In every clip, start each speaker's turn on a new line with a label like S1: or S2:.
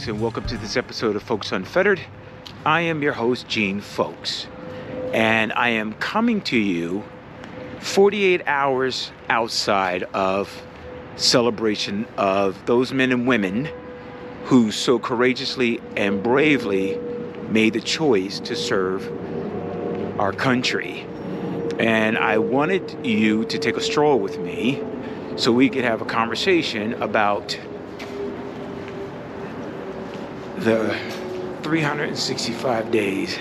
S1: folks, and welcome to this episode of Folkes Unfettered. I am your host, Gene Folkes, and I am coming to you 48 hours outside of celebration of those men and women who so courageously and bravely made the choice to serve our country. And I wanted you to take a stroll with me so we could have a conversation about the 365 days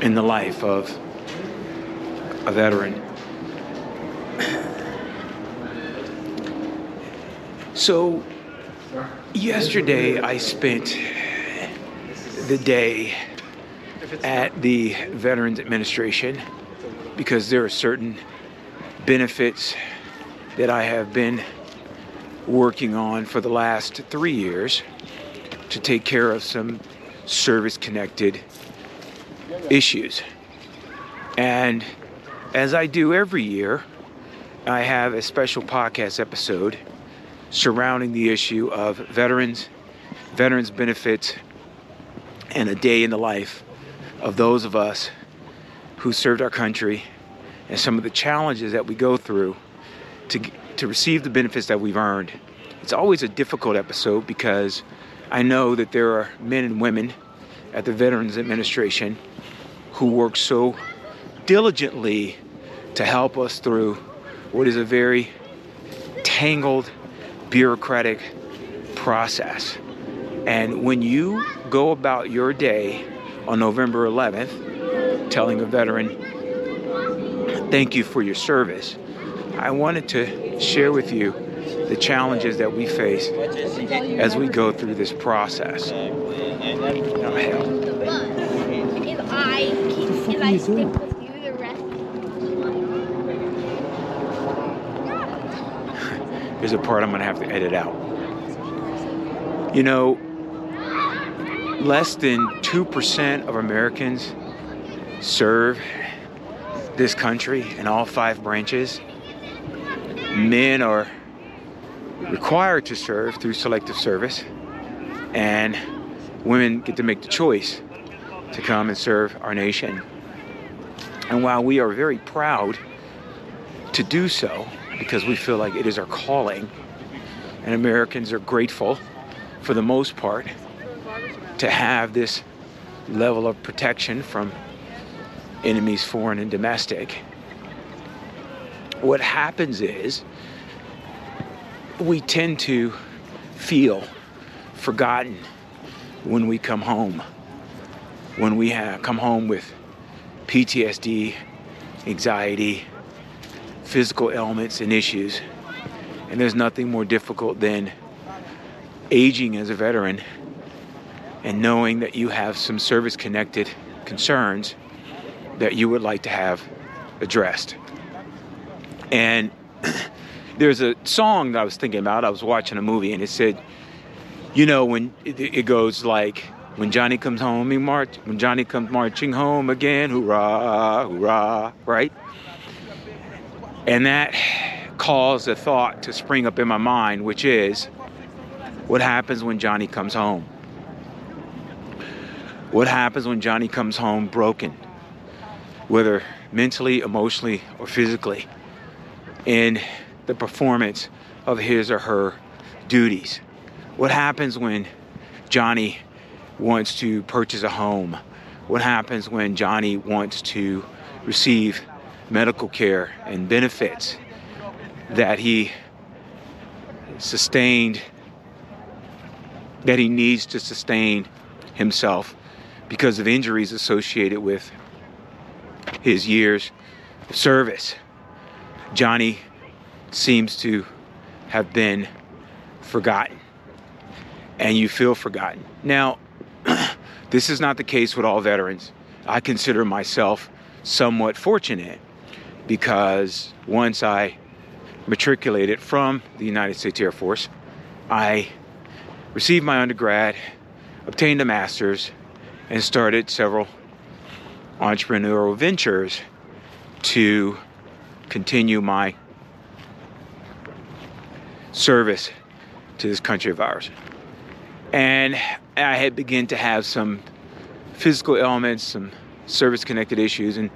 S1: in the life of a veteran. So, yesterday I spent the day at the Veterans Administration because there are certain benefits that I have been working on for the last three years to take care of some service connected issues. And as I do every year, I have a special podcast episode surrounding the issue of veterans, veterans benefits, and a day in the life of those of us who served our country and some of the challenges that we go through to, to receive the benefits that we've earned. It's always a difficult episode because I know that there are men and women at the Veterans Administration who work so diligently to help us through what is a very tangled bureaucratic process. And when you go about your day on November 11th, telling a veteran, thank you for your service, I wanted to share with you the challenges that we face as we go through this process. Oh, hell. There's a part I'm going to have to edit out. You know, less than 2% of Americans serve this country in all five branches. Men are required to serve through selective service, and women get to make the choice to come and serve our nation. And while we are very proud to do so, because we feel like it is our calling, and Americans are grateful for the most part to have this level of protection from enemies, foreign and domestic. What happens is we tend to feel forgotten when we come home. When we have come home with PTSD, anxiety, physical ailments and issues. And there's nothing more difficult than aging as a veteran and knowing that you have some service connected concerns that you would like to have addressed. And there's a song that I was thinking about. I was watching a movie and it said, you know, when it, it goes like, when Johnny comes home, he march. When Johnny comes marching home again, hoorah, hoorah, right? And that caused a thought to spring up in my mind, which is, what happens when Johnny comes home? What happens when Johnny comes home broken, whether mentally, emotionally, or physically, in the performance of his or her duties? What happens when Johnny wants to purchase a home? What happens when Johnny wants to receive medical care and benefits that he sustained, that he needs to sustain himself because of injuries associated with his years of service. Johnny seems to have been forgotten, and you feel forgotten. Now, this is not the case with all veterans. I consider myself somewhat fortunate because once I matriculated from the United States Air Force, I received my undergrad, obtained a master's, and started several entrepreneurial ventures to continue my service to this country of ours. And I had begun to have some physical ailments, some service connected issues, and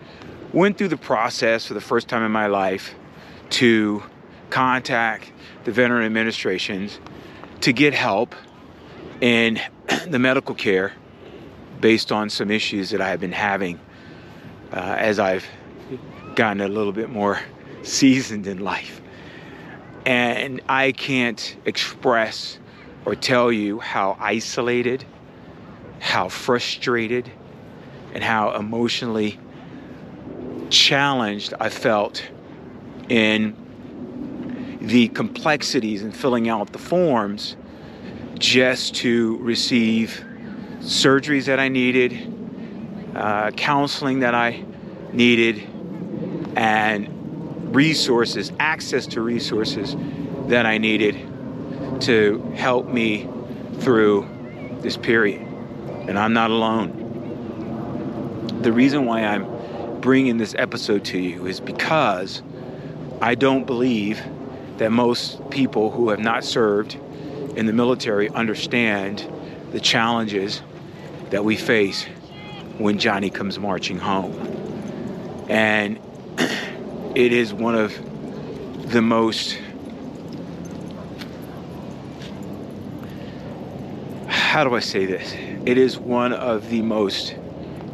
S1: went through the process for the first time in my life to contact the Veteran Administrations to get help in the medical care based on some issues that I have been having uh, as I've gotten a little bit more seasoned in life. And I can't express or tell you how isolated, how frustrated, and how emotionally challenged I felt in the complexities in filling out the forms just to receive surgeries that I needed, uh, counseling that I needed, and resources, access to resources that I needed to help me through this period. And I'm not alone. The reason why I'm bringing this episode to you is because I don't believe that most people who have not served in the military understand the challenges that we face when Johnny comes marching home. And it is one of the most how do I say this? It is one of the most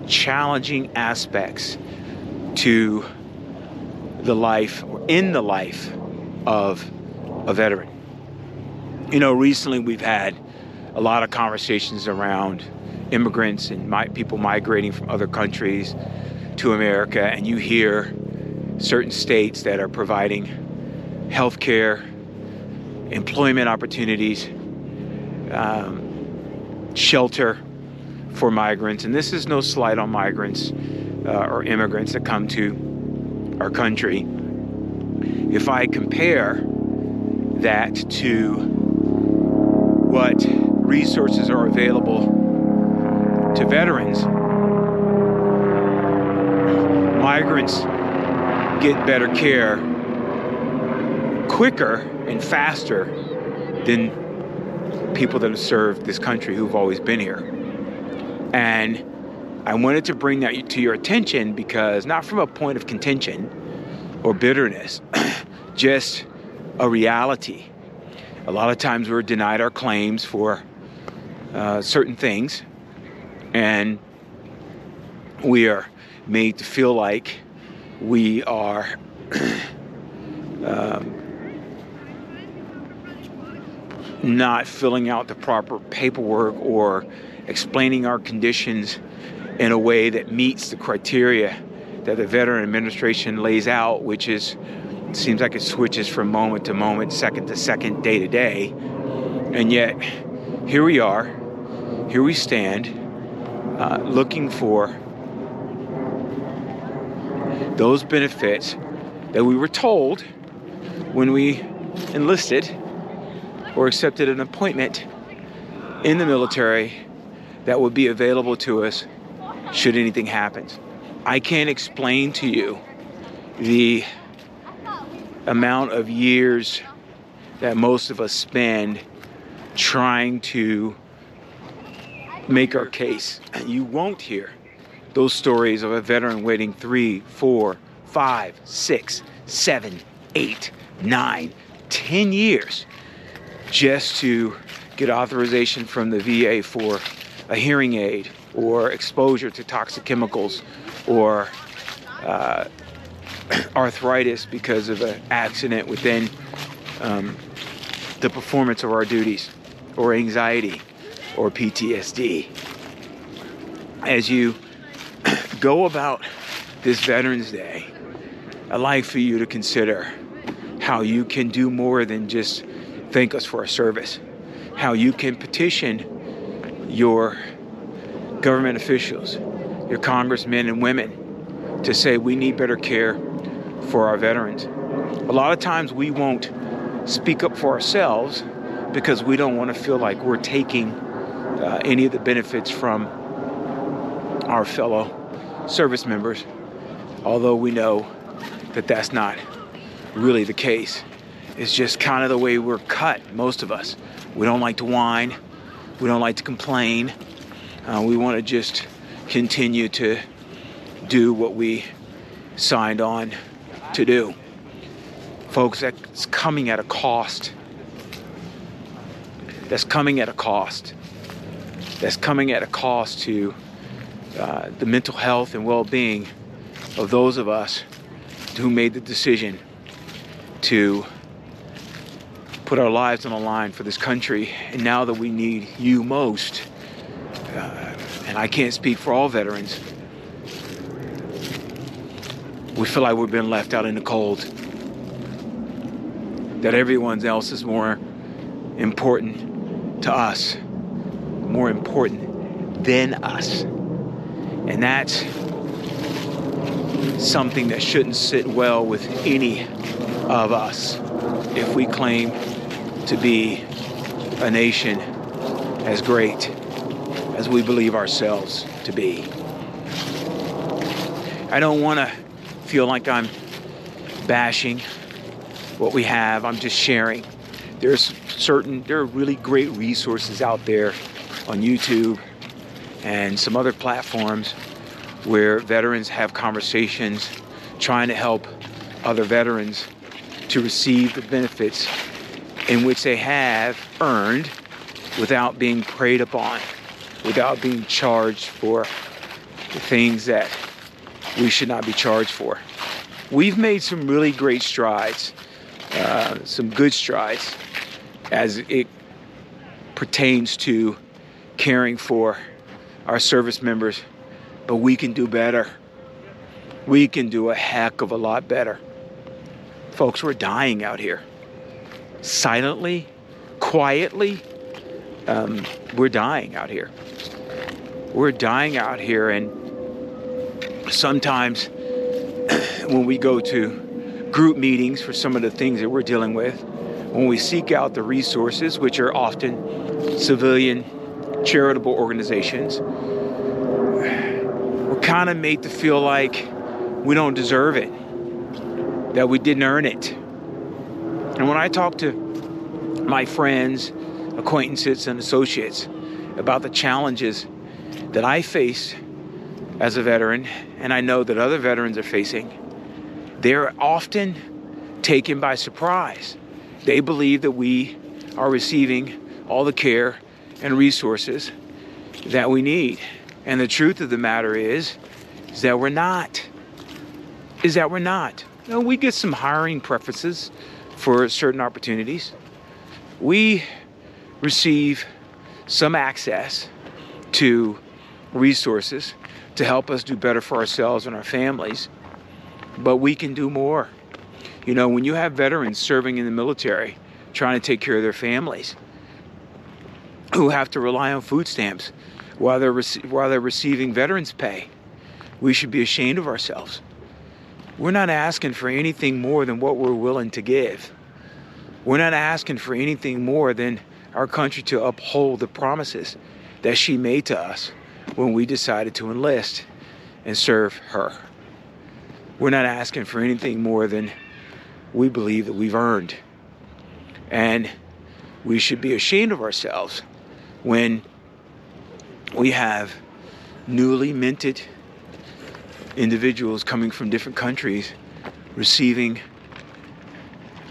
S1: challenging aspects to the life or in the life of a veteran. You know, recently we've had a lot of conversations around immigrants and people migrating from other countries to America, and you hear certain states that are providing health care, employment opportunities, um, shelter for migrants. And this is no slight on migrants uh, or immigrants that come to our country. If I compare that to what resources are available to veterans, migrants get better care quicker and faster than people that have served this country who've always been here. And I wanted to bring that to your attention because, not from a point of contention or bitterness, just a reality. A lot of times we're denied our claims for uh, certain things, and we are made to feel like we are um, not filling out the proper paperwork or explaining our conditions in a way that meets the criteria that the Veteran Administration lays out, which is seems like it switches from moment to moment, second to second, day to day. And yet, here we are, here we stand, uh, looking for those benefits that we were told when we enlisted or accepted an appointment in the military that would be available to us should anything happen. I can't explain to you the amount of years that most of us spend trying to make our case. And you won't hear those stories of a veteran waiting three, four, five, six, seven, eight, nine, ten years just to get authorization from the VA for a hearing aid or exposure to toxic chemicals or uh, arthritis because of an accident within um, the performance of our duties or anxiety or PTSD. As you go about this Veterans Day, I'd like for you to consider how you can do more than just thank us for our service, how you can petition your government officials, your congressmen and women to say we need better care for our veterans. A lot of times we won't speak up for ourselves because we don't want to feel like we're taking uh, any of the benefits from our fellow service members, although we know that that's not really the case. It's just kind of the way we're cut, most of us. We don't like to whine. We don't like to complain. Uh, we want to just continue to do what we signed on to do. Folks, that's coming at a cost. That's coming at a cost. That's coming at a cost to uh, the mental health and well being of those of us who made the decision to put our lives on the line for this country. And now that we need you most, uh, and I can't speak for all veterans, we feel like we've been left out in the cold. That everyone else is more important to us, more important than us. And that's something that shouldn't sit well with any of us if we claim to be a nation as great as we believe ourselves to be. I don't want to feel like I'm bashing what we have. I'm just sharing. There's certain, there are really great resources out there on YouTube and some other platforms where veterans have conversations trying to help other veterans to receive the benefits in which they have earned without being preyed upon, without being charged for the things that we should not be charged for. We've made some really great strides, uh, some good strides, as it pertains to caring for our service members, but we can do better. We can do a heck of a lot better. Folks, we're dying out here. Silently, quietly, um, we're dying out here. We're dying out here, and sometimes when we go to group meetings for some of the things that we're dealing with, when we seek out the resources, which are often civilian charitable organizations, we're kind of made to feel like we don't deserve it, that we didn't earn it. And when I talk to my friends, acquaintances, and associates about the challenges that I face as a veteran, and I know that other veterans are facing, they're often taken by surprise. They believe that we are receiving all the care and resources that we need. And the truth of the matter is, is that we're not. Is that we're not. We get some hiring preferences for certain opportunities. We receive some access to resources to help us do better for ourselves and our families, but we can do more. You know, when you have veterans serving in the military trying to take care of their families who have to rely on food stamps while they're, rec- while they're receiving veterans pay, we should be ashamed of ourselves. We're not asking for anything more than what we're willing to give. We're not asking for anything more than our country to uphold the promises that she made to us when we decided to enlist and serve her. We're not asking for anything more than we believe that we've earned. And we should be ashamed of ourselves when we have newly minted individuals coming from different countries receiving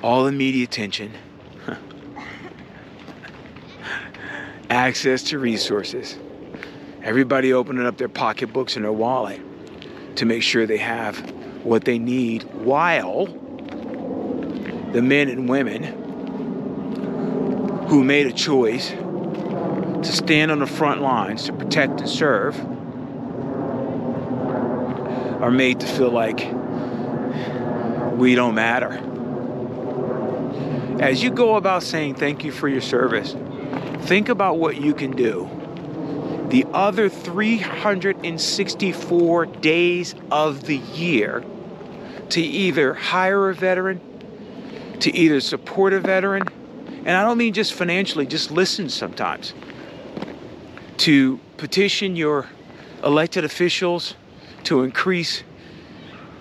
S1: all the media attention, access to resources, everybody opening up their pocketbooks and their wallet to make sure they have what they need while the men and women who made a choice to stand on the front lines to protect and serve are made to feel like we don't matter. As you go about saying thank you for your service, think about what you can do the other 364 days of the year to either hire a veteran, to either support a veteran, and I don't mean just financially, just listen sometimes, to petition your elected officials to increase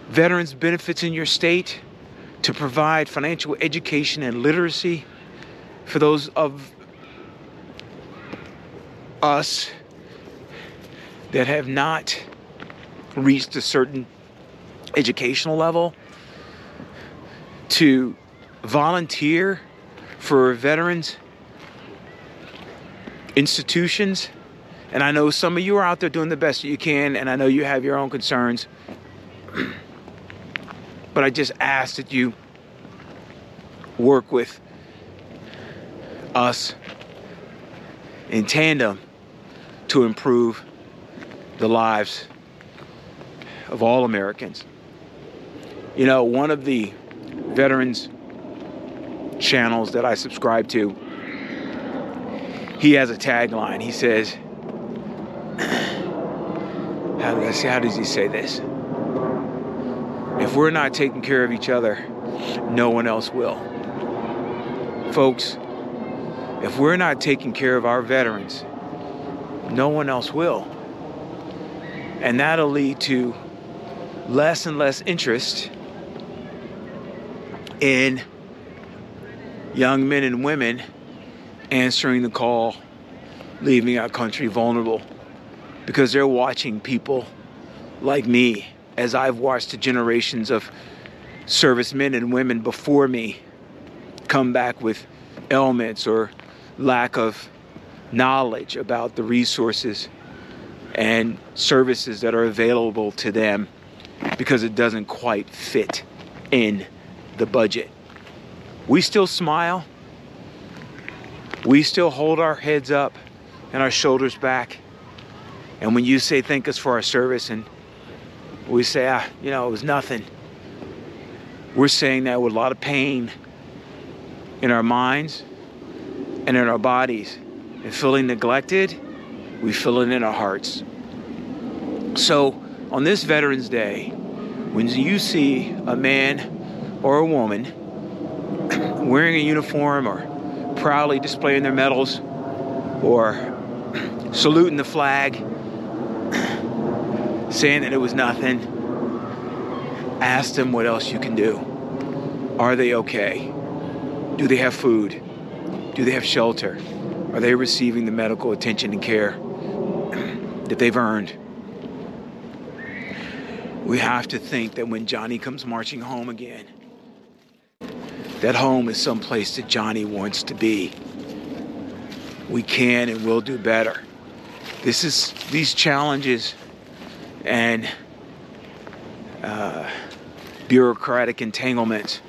S1: veterans' benefits in your state, to provide financial education and literacy for those of us that have not reached a certain educational level to volunteer for veterans institutions. And I know some of you are out there doing the best that you can, and I know you have your own concerns. but I just ask that you work with us in tandem to improve the lives of all Americans. You know, one of the veterans channels that I subscribe to, he has a tagline. He says, how does, how does he say this? If we're not taking care of each other, no one else will. Folks, if we're not taking care of our veterans, no one else will. And that'll lead to less and less interest in young men and women answering the call, leaving our country vulnerable, because they're watching people like me, as I've watched the generations of servicemen and women before me come back with ailments or lack of knowledge about the resources and services that are available to them because it doesn't quite fit in the budget. We still smile. We still hold our heads up and our shoulders back. And when you say thank us for our service and we say, ah, you know, it was nothing, we're saying that with a lot of pain in our minds and in our bodies. And feeling neglected, we feel it in our hearts. So, on this Veterans Day, when you see a man or a woman wearing a uniform or proudly displaying their medals or saluting the flag, saying that it was nothing, ask them what else you can do. Are they okay? Do they have food? Do they have shelter? Are they receiving the medical attention and care that they've earned? We have to think that when Johnny comes marching home again, that home is someplace that Johnny wants to be. We can and will do better. This is these challenges and uh, bureaucratic entanglements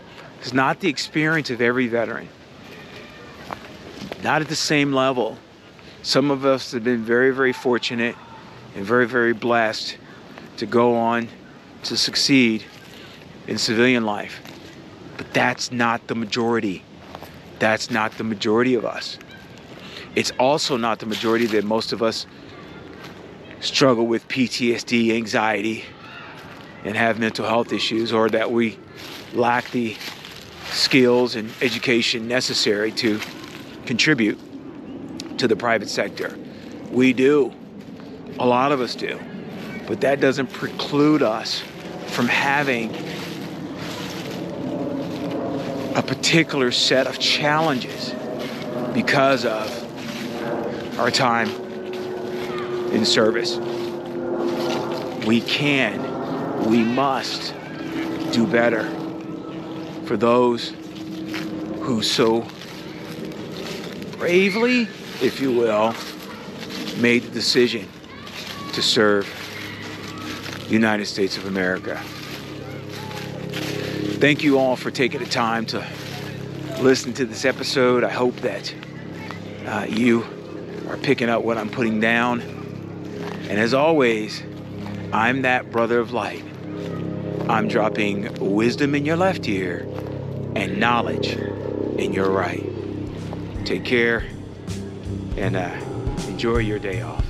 S1: is not the experience of every veteran. Not at the same level. Some of us have been very, very fortunate and very, very blessed to go on to succeed in civilian life. But that's not the majority. That's not the majority of us. It's also not the majority that most of us struggle with PTSD, anxiety, and have mental health issues, or that we lack the skills and education necessary to contribute to the private sector. We do. A lot of us do. But that doesn't preclude us from having a particular set of challenges because of our time in service. We can, we must do better for those who so bravely, if you will, made the decision to serve the United States of America. Thank you all for taking the time to listen to this episode. I hope that uh, you are picking up what I'm putting down. And as always, I'm that brother of light. I'm dropping wisdom in your left ear and knowledge in your right. Take care and uh, enjoy your day off.